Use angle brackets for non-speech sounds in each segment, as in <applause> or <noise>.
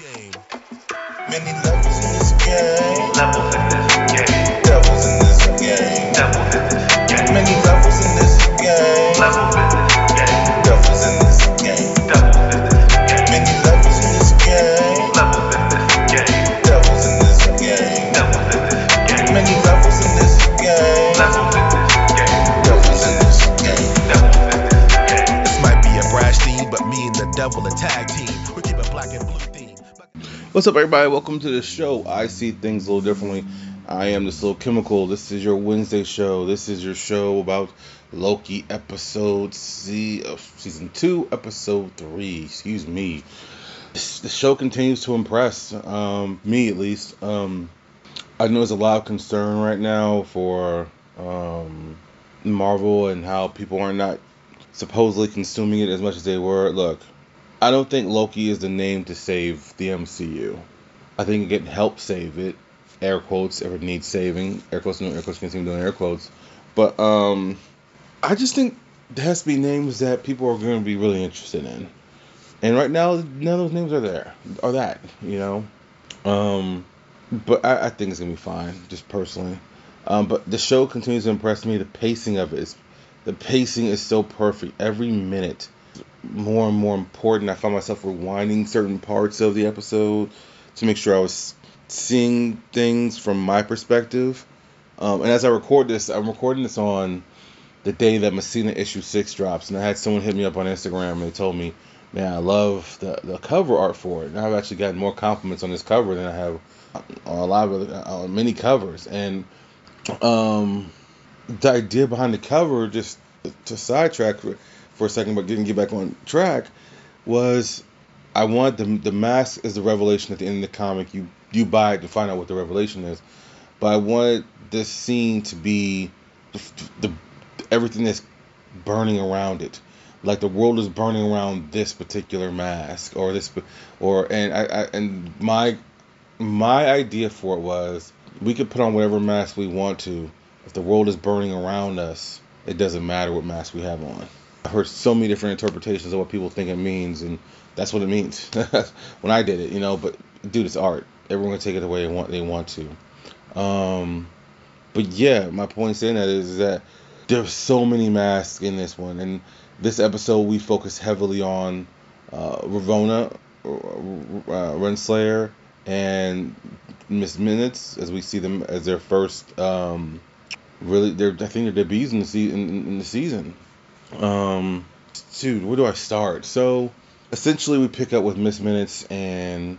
game. Many levels in this game. Levels in this game. Devils in this game. Devils in this game. Many levels in this game. Levels in this game. Devils in this game. Devils in this game. Many levels in this game. Levels in this game. Devils in this game. Devils in this game. Many levels in this game. Levels in this game. Devils in this game. Devils in this game. This might be a brash team, but me and the devil a tag team. What's up, everybody? Welcome to the show. I see things a little differently. I am this little Chemical. This is your Wednesday show. This is your show about Loki episode C of season two, episode three. Excuse me. The show continues to impress um, me, at least. Um, I know there's a lot of concern right now for um, Marvel and how people are not supposedly consuming it as much as they were. Look, I don't think Loki is the name to save the MCU. I think it can help save it. Air quotes if it needs saving. Air quotes, no air quotes, can't continue doing air quotes. But um, I just think there has to be names that people are going to be really interested in. And right now, none of those names are there. or that, you know? Um, but I, I think it's to be fine, just personally. Um, but the show continues to impress me. The pacing of it is, the pacing is so perfect. Every minute more and more important. I found myself rewinding certain parts of the episode to make sure I was seeing things from my perspective. Um, and as I record this, I'm recording this on the day that Messina issue six drops, and I had someone hit me up on Instagram and they told me, "Man, I love the the cover art for it." And I've actually gotten more compliments on this cover than I have on a lot of other, on many covers. And um, the idea behind the cover, just to sidetrack for, a second, but didn't get back on track, was I want the the mask is the revelation at the end of the comic. You you buy it to find out what the revelation is, but I wanted this scene to be the, the everything that's burning around it, like the world is burning around this particular mask or this or and I, I and my my idea for it was we could put on whatever mask we want to. If the world is burning around us, it doesn't matter what mask we have on. I've heard so many different interpretations of what people think it means, and that's what it means <laughs> when I did it, you know. But dude, it's art. Everyone can take it the way they want they want to. Um, but yeah, my point in saying that is that there's so many masks in this one, and this episode we focus heavily on uh, Ravonna, uh, Renslayer, and Miss Minutes as we see them as their first um, really their I think their debuts in the se- in, in the season. Um, dude, where do I start? So essentially, we pick up with Miss Minutes and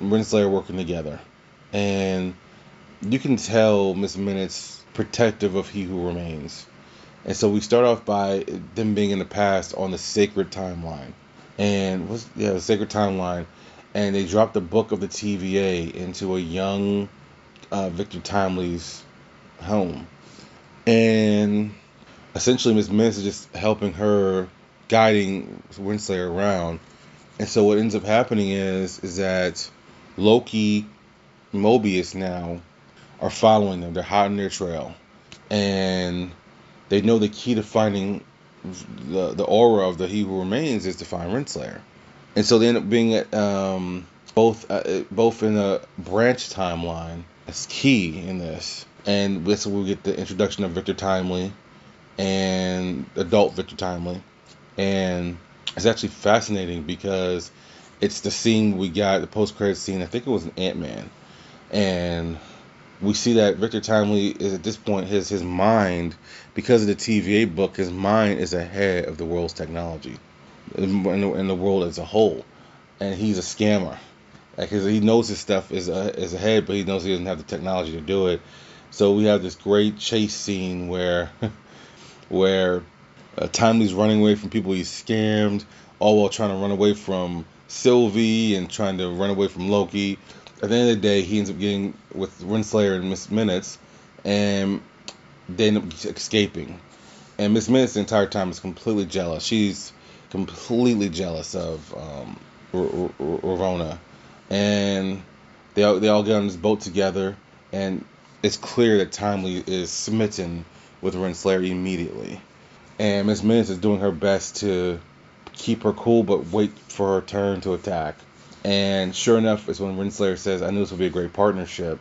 Renslayer working together, and you can tell Miss Minutes protective of He Who Remains. And so we start off by them being in the past on the sacred timeline, and what's yeah the sacred timeline, and they drop the book of the TVA into a young uh, Victor Timely's home, and essentially Miss Minutes is just helping her, guiding Renslayer around, and so what ends up happening is is that Loki, Mobius now are following them. They're hot on their trail, and they know the key to finding the the aura of the He Who Remains is to find Renslayer, and so they end up being at um, both uh, both in a branch timeline. That's key in this, and this will get the introduction of Victor Timely and adult Victor Timely, and it's actually fascinating because it's the scene we got the post credit scene. I think it was an Ant Man, and we see that Victor Timely is at this point his his mind because of the TVA book his mind is ahead of the world's technology in the, the world as a whole. And he's a scammer. Like he knows his stuff is uh, is ahead but he knows he doesn't have the technology to do it. So we have this great chase scene where <laughs> where uh, Timely's running away from people he's scammed all while trying to run away from Sylvie and trying to run away from Loki at the end of the day, he ends up getting with Renslayer and Miss Minutes, and they end up escaping. And Miss Minutes the entire time is completely jealous. She's completely jealous of um, R- R- Ravonna, and they all, they all get on this boat together, and it's clear that Timely is smitten with Renslayer immediately, and Miss Minutes is doing her best to keep her cool but wait for her turn to attack And sure enough, is when Renslayer says, "I knew this would be a great partnership."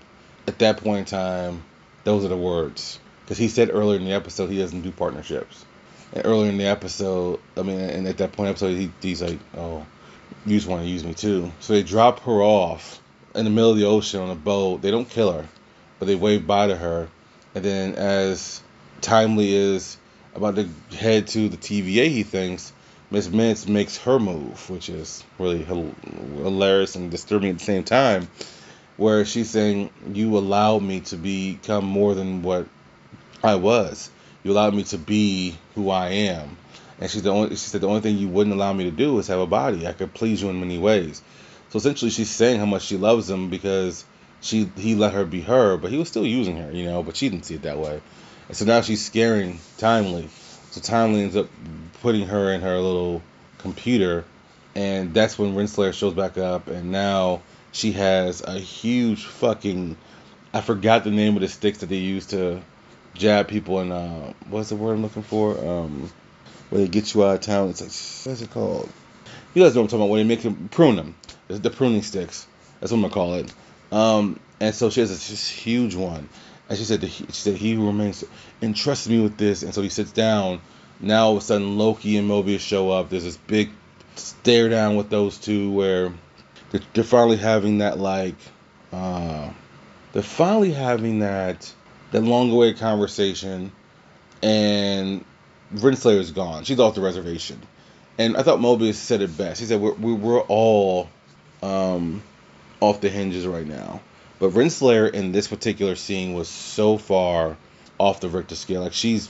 At that point in time, those are the words because he said earlier in the episode he doesn't do partnerships. And earlier in the episode, I mean, and at that point in the episode, he, he's like, "Oh, you just want to use me too." So they drop her off in the middle of the ocean on a boat. They don't kill her, but they wave bye to her. And then as Timely is about to head to the TVA, he thinks Miss Minutes makes her move, which is really hilarious and disturbing at the same time. Where she's saying, "You allowed me to become more than what I was. You allowed me to be who I am." And she's the only. She said the only thing you wouldn't allow me to do is have a body. I could please you in many ways. So essentially, she's saying how much she loves him because she he let her be her, but he was still using her, you know. But she didn't see it that way. And so now she's scaring Timely. So Timely ends up putting her in her little computer, and that's when Renslayer shows back up, and now she has a huge fucking. I forgot the name of the sticks that they use to jab people in. Uh, what's the word I'm looking for? Um, where they get you out of town. It's like what's it called? You guys know what I'm talking about. When they make them prune them, the, pruning sticks. That's what I'm gonna call it. Um, and so she has this huge one, and she said, she said, he remains entrusted me with this. And so he sits down. Now all of a sudden Loki and Mobius show up. There's this big stare down with those two where they're, they're finally having that like, uh, they're finally having that that long awaited conversation, and Renslayer is gone. She's off the reservation. And I thought Mobius said it best. He said, we're, we're all um, off the hinges right now. But Renslayer in this particular scene was so far off the Richter scale. Like she's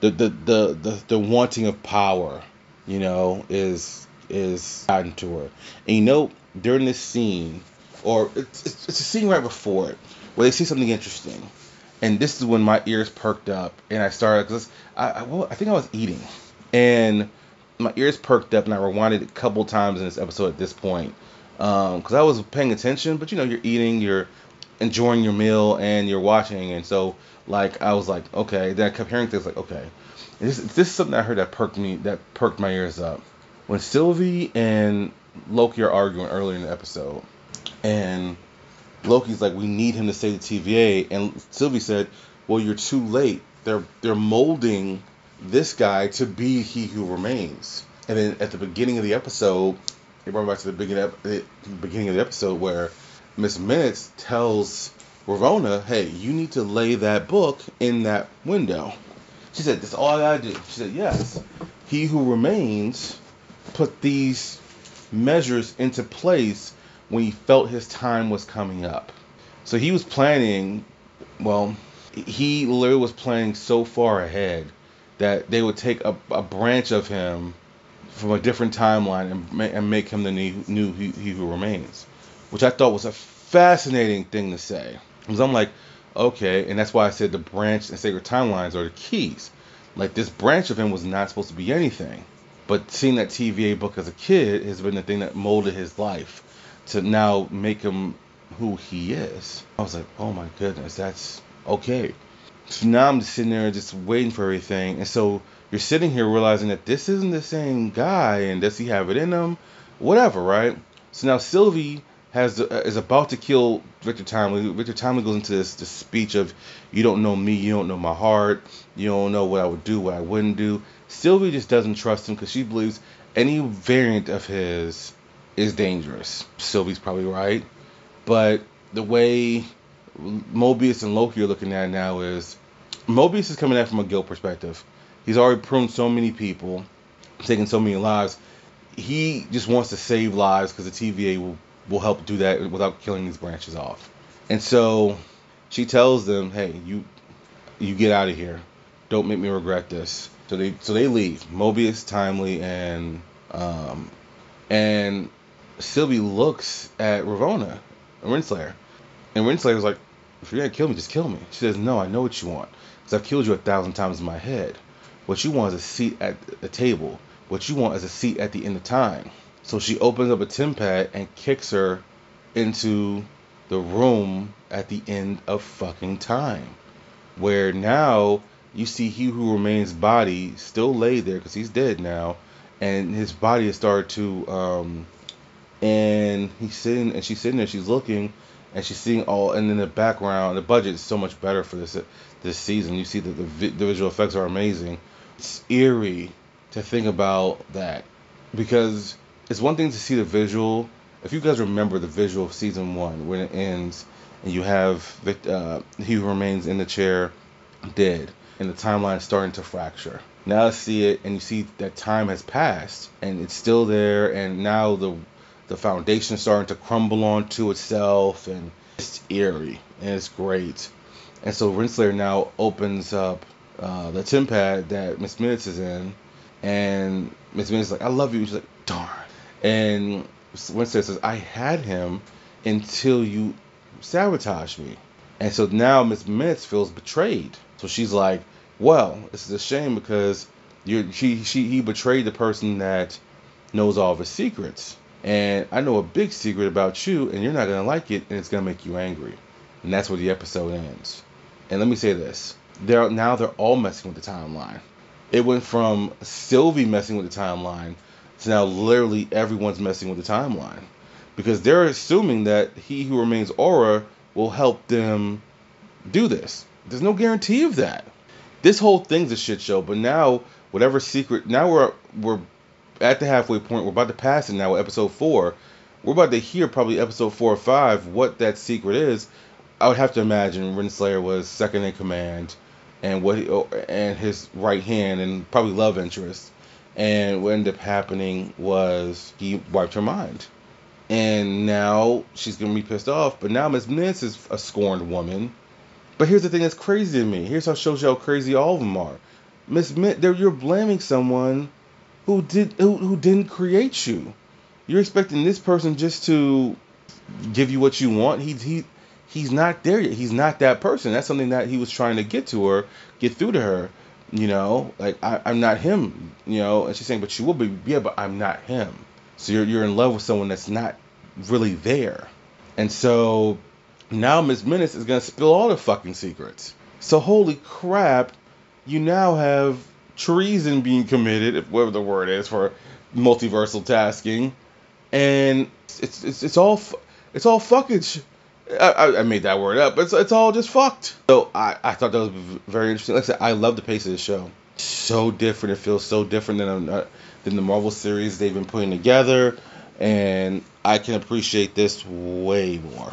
the the the the, the wanting of power, you know, is is gotten to her. And you know, during this scene, or it's, it's, it's a scene right before it, where they see something interesting, and this is when my ears perked up, and I started because I I, well, I think I was eating, and my ears perked up, and I rewinded a couple times in this episode at this point, Um, because I was paying attention, but you know, you're eating, you're enjoying your meal, and you're watching, and so like I was like, okay. Then I kept hearing things like, okay, this this is something I heard that perked me, that perked my ears up. When Sylvie and Loki are arguing earlier in the episode, and Loki's like, we need him to save the TVA, and Sylvie said, well, you're too late. They're they're molding this guy to be he who remains. And then at the beginning of the episode, they brought me back to the beginning the beginning of the episode where Miss Minutes tells Ravonna, "Hey, you need to lay that book in that window." She said, "That's all I gotta do." She said, "Yes, he who remains put these measures into place when he felt his time was coming up. So he was planning. Well, he literally was planning so far ahead that they would take a, a branch of him from a different timeline and, and make him the new, new he, he who remains, which I thought was a fascinating thing to say. Because I'm like, okay, and that's why I said the branch and sacred timelines are the keys. Like this branch of him was not supposed to be anything, but seeing that TVA book as a kid has been the thing that molded his life to now make him who he is. I was like, oh my goodness, that's okay. So now I'm just sitting there just waiting for everything. And so you're sitting here realizing that this isn't the same guy and does he have it in him? Whatever, right? So now Sylvie has uh, is about to kill Victor Timely. Victor Timely goes into this, this speech of you don't know me, you don't know my heart, you don't know what I would do, what I wouldn't do. Sylvie just doesn't trust him because she believes any variant of his is dangerous. Sylvie's probably right. But the way Mobius and Loki are looking at it now is Mobius is coming at it from a guilt perspective. He's already pruned so many people, taken so many lives. He just wants to save lives because the TVA will, will help do that without killing these branches off. And so she tells them, "Hey, you you get out of here. Don't make me regret this." So they so they leave. Mobius, Timely, and um, and Sylvie looks at Ravonna, Renslayer, and Renslayer's like, "If you're gonna kill me, just kill me." She says, "No, I know what you want, because I've killed you a thousand times in my head. What you want is a seat at the table. What you want is a seat at the end of time." So she opens up a TemPad and kicks her into the room at the end of fucking time, where now you see he who remains body still laid there because he's dead now, and his body has started to um, and he's sitting and she's sitting there, she's looking, and she's seeing all, and in the background, the budget is so much better for this this season. You see that the, vi- the visual effects are amazing. It's eerie to think about that because it's one thing to see the visual. If you guys remember the visual of season one when it ends and you have uh, he remains in the chair dead and the timeline is starting to fracture. Now I see it and you see that time has passed and it's still there and now the the foundation starting to crumble onto itself and it's eerie and it's great. And so Renslayer now opens up uh, the TemPad that Miss Minutes is in and Miss Minutes is like, I love you. She's like, darn. And Renslayer says, I had him until you sabotaged me. And so now Miss Minutes feels betrayed. So she's like, well, this is a shame because you she she he betrayed the person that knows all of his secrets. And I know a big secret about you and you're not going to like it and it's going to make you angry. And that's where the episode ends. And let me say this. They're now they're all messing with the timeline. It went from Sylvie messing with the timeline to now literally everyone's messing with the timeline. Because they're assuming that he who remains aura will help them do this. There's no guarantee of that. This whole thing's a shit show, but now whatever secret now we're we're at the halfway point, we're about to pass it now with episode four. We're about to hear probably episode four or five what that secret is. I would have to imagine Renslayer was second in command and what he, oh, and his right hand and probably love interest. And what ended up happening was he wiped her mind. And now she's gonna be pissed off. But now Miss Minutes is a scorned woman. But here's the thing that's crazy to me. Here's how shows you how crazy all of them are. Miss Mint, you're blaming someone who did who, who didn't create you. You're expecting this person just to give you what you want. He he he's not there yet. He's not that person. That's something that he was trying to get to her, get through to her. You know, like I, I'm not him. You know, and she's saying, but you will be. Yeah, but I'm not him. So you're you're in love with someone that's not really there. And so now Miss Minutes is gonna spill all the fucking secrets. So holy crap, you now have treason being committed, if whatever the word is for multiversal tasking, and it's it's it's all it's all fucking. I, I- I made that word up, but it's, it's all just fucked. So I, I thought that was very interesting. Like I said, I love the pace of the show. So different. It feels so different than uh, than the Marvel series they've been putting together, and I can appreciate this way more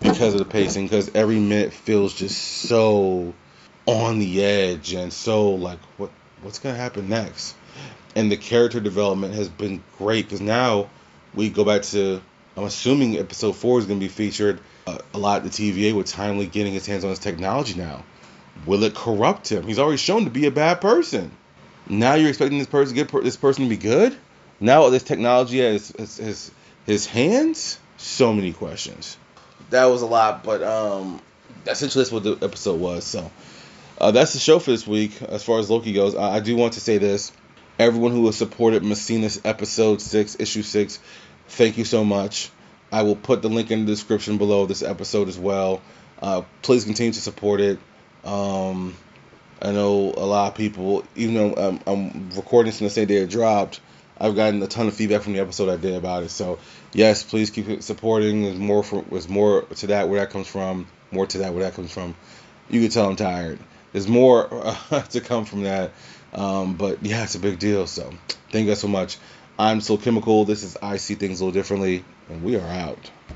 because of the pacing. Because every minute feels just so on the edge and so like what what's gonna happen next. And the character development has been great because now we go back to I'm assuming episode four is going to be featured uh, a lot at the TVA with Timely getting his hands on his technology now. Will it corrupt him? He's already shown to be a bad person. Now you're expecting this person, per- this person to be good. Now this technology has his, his his hands. So many questions. That was a lot, but um, essentially that's what the episode was. So uh, that's the show for this week as far as Loki goes. I, I do want to say this: everyone who has supported Messina's episode six, issue six, thank you so much. I will put the link in the description below this episode as well. Uh, please continue to support it. Um, I know a lot of people, even though um, I'm recording this on the same day it dropped, I've gotten a ton of feedback from the episode I did about it. So yes, please keep supporting. There's more there's more to that where that comes from. More to that where that comes from. You can tell I'm tired. There's more uh, <laughs> to come from that. Um, but yeah, it's a big deal. So thank you guys so much. I'm Slow Chemical. This is I See Things a Little Differently, and we are out.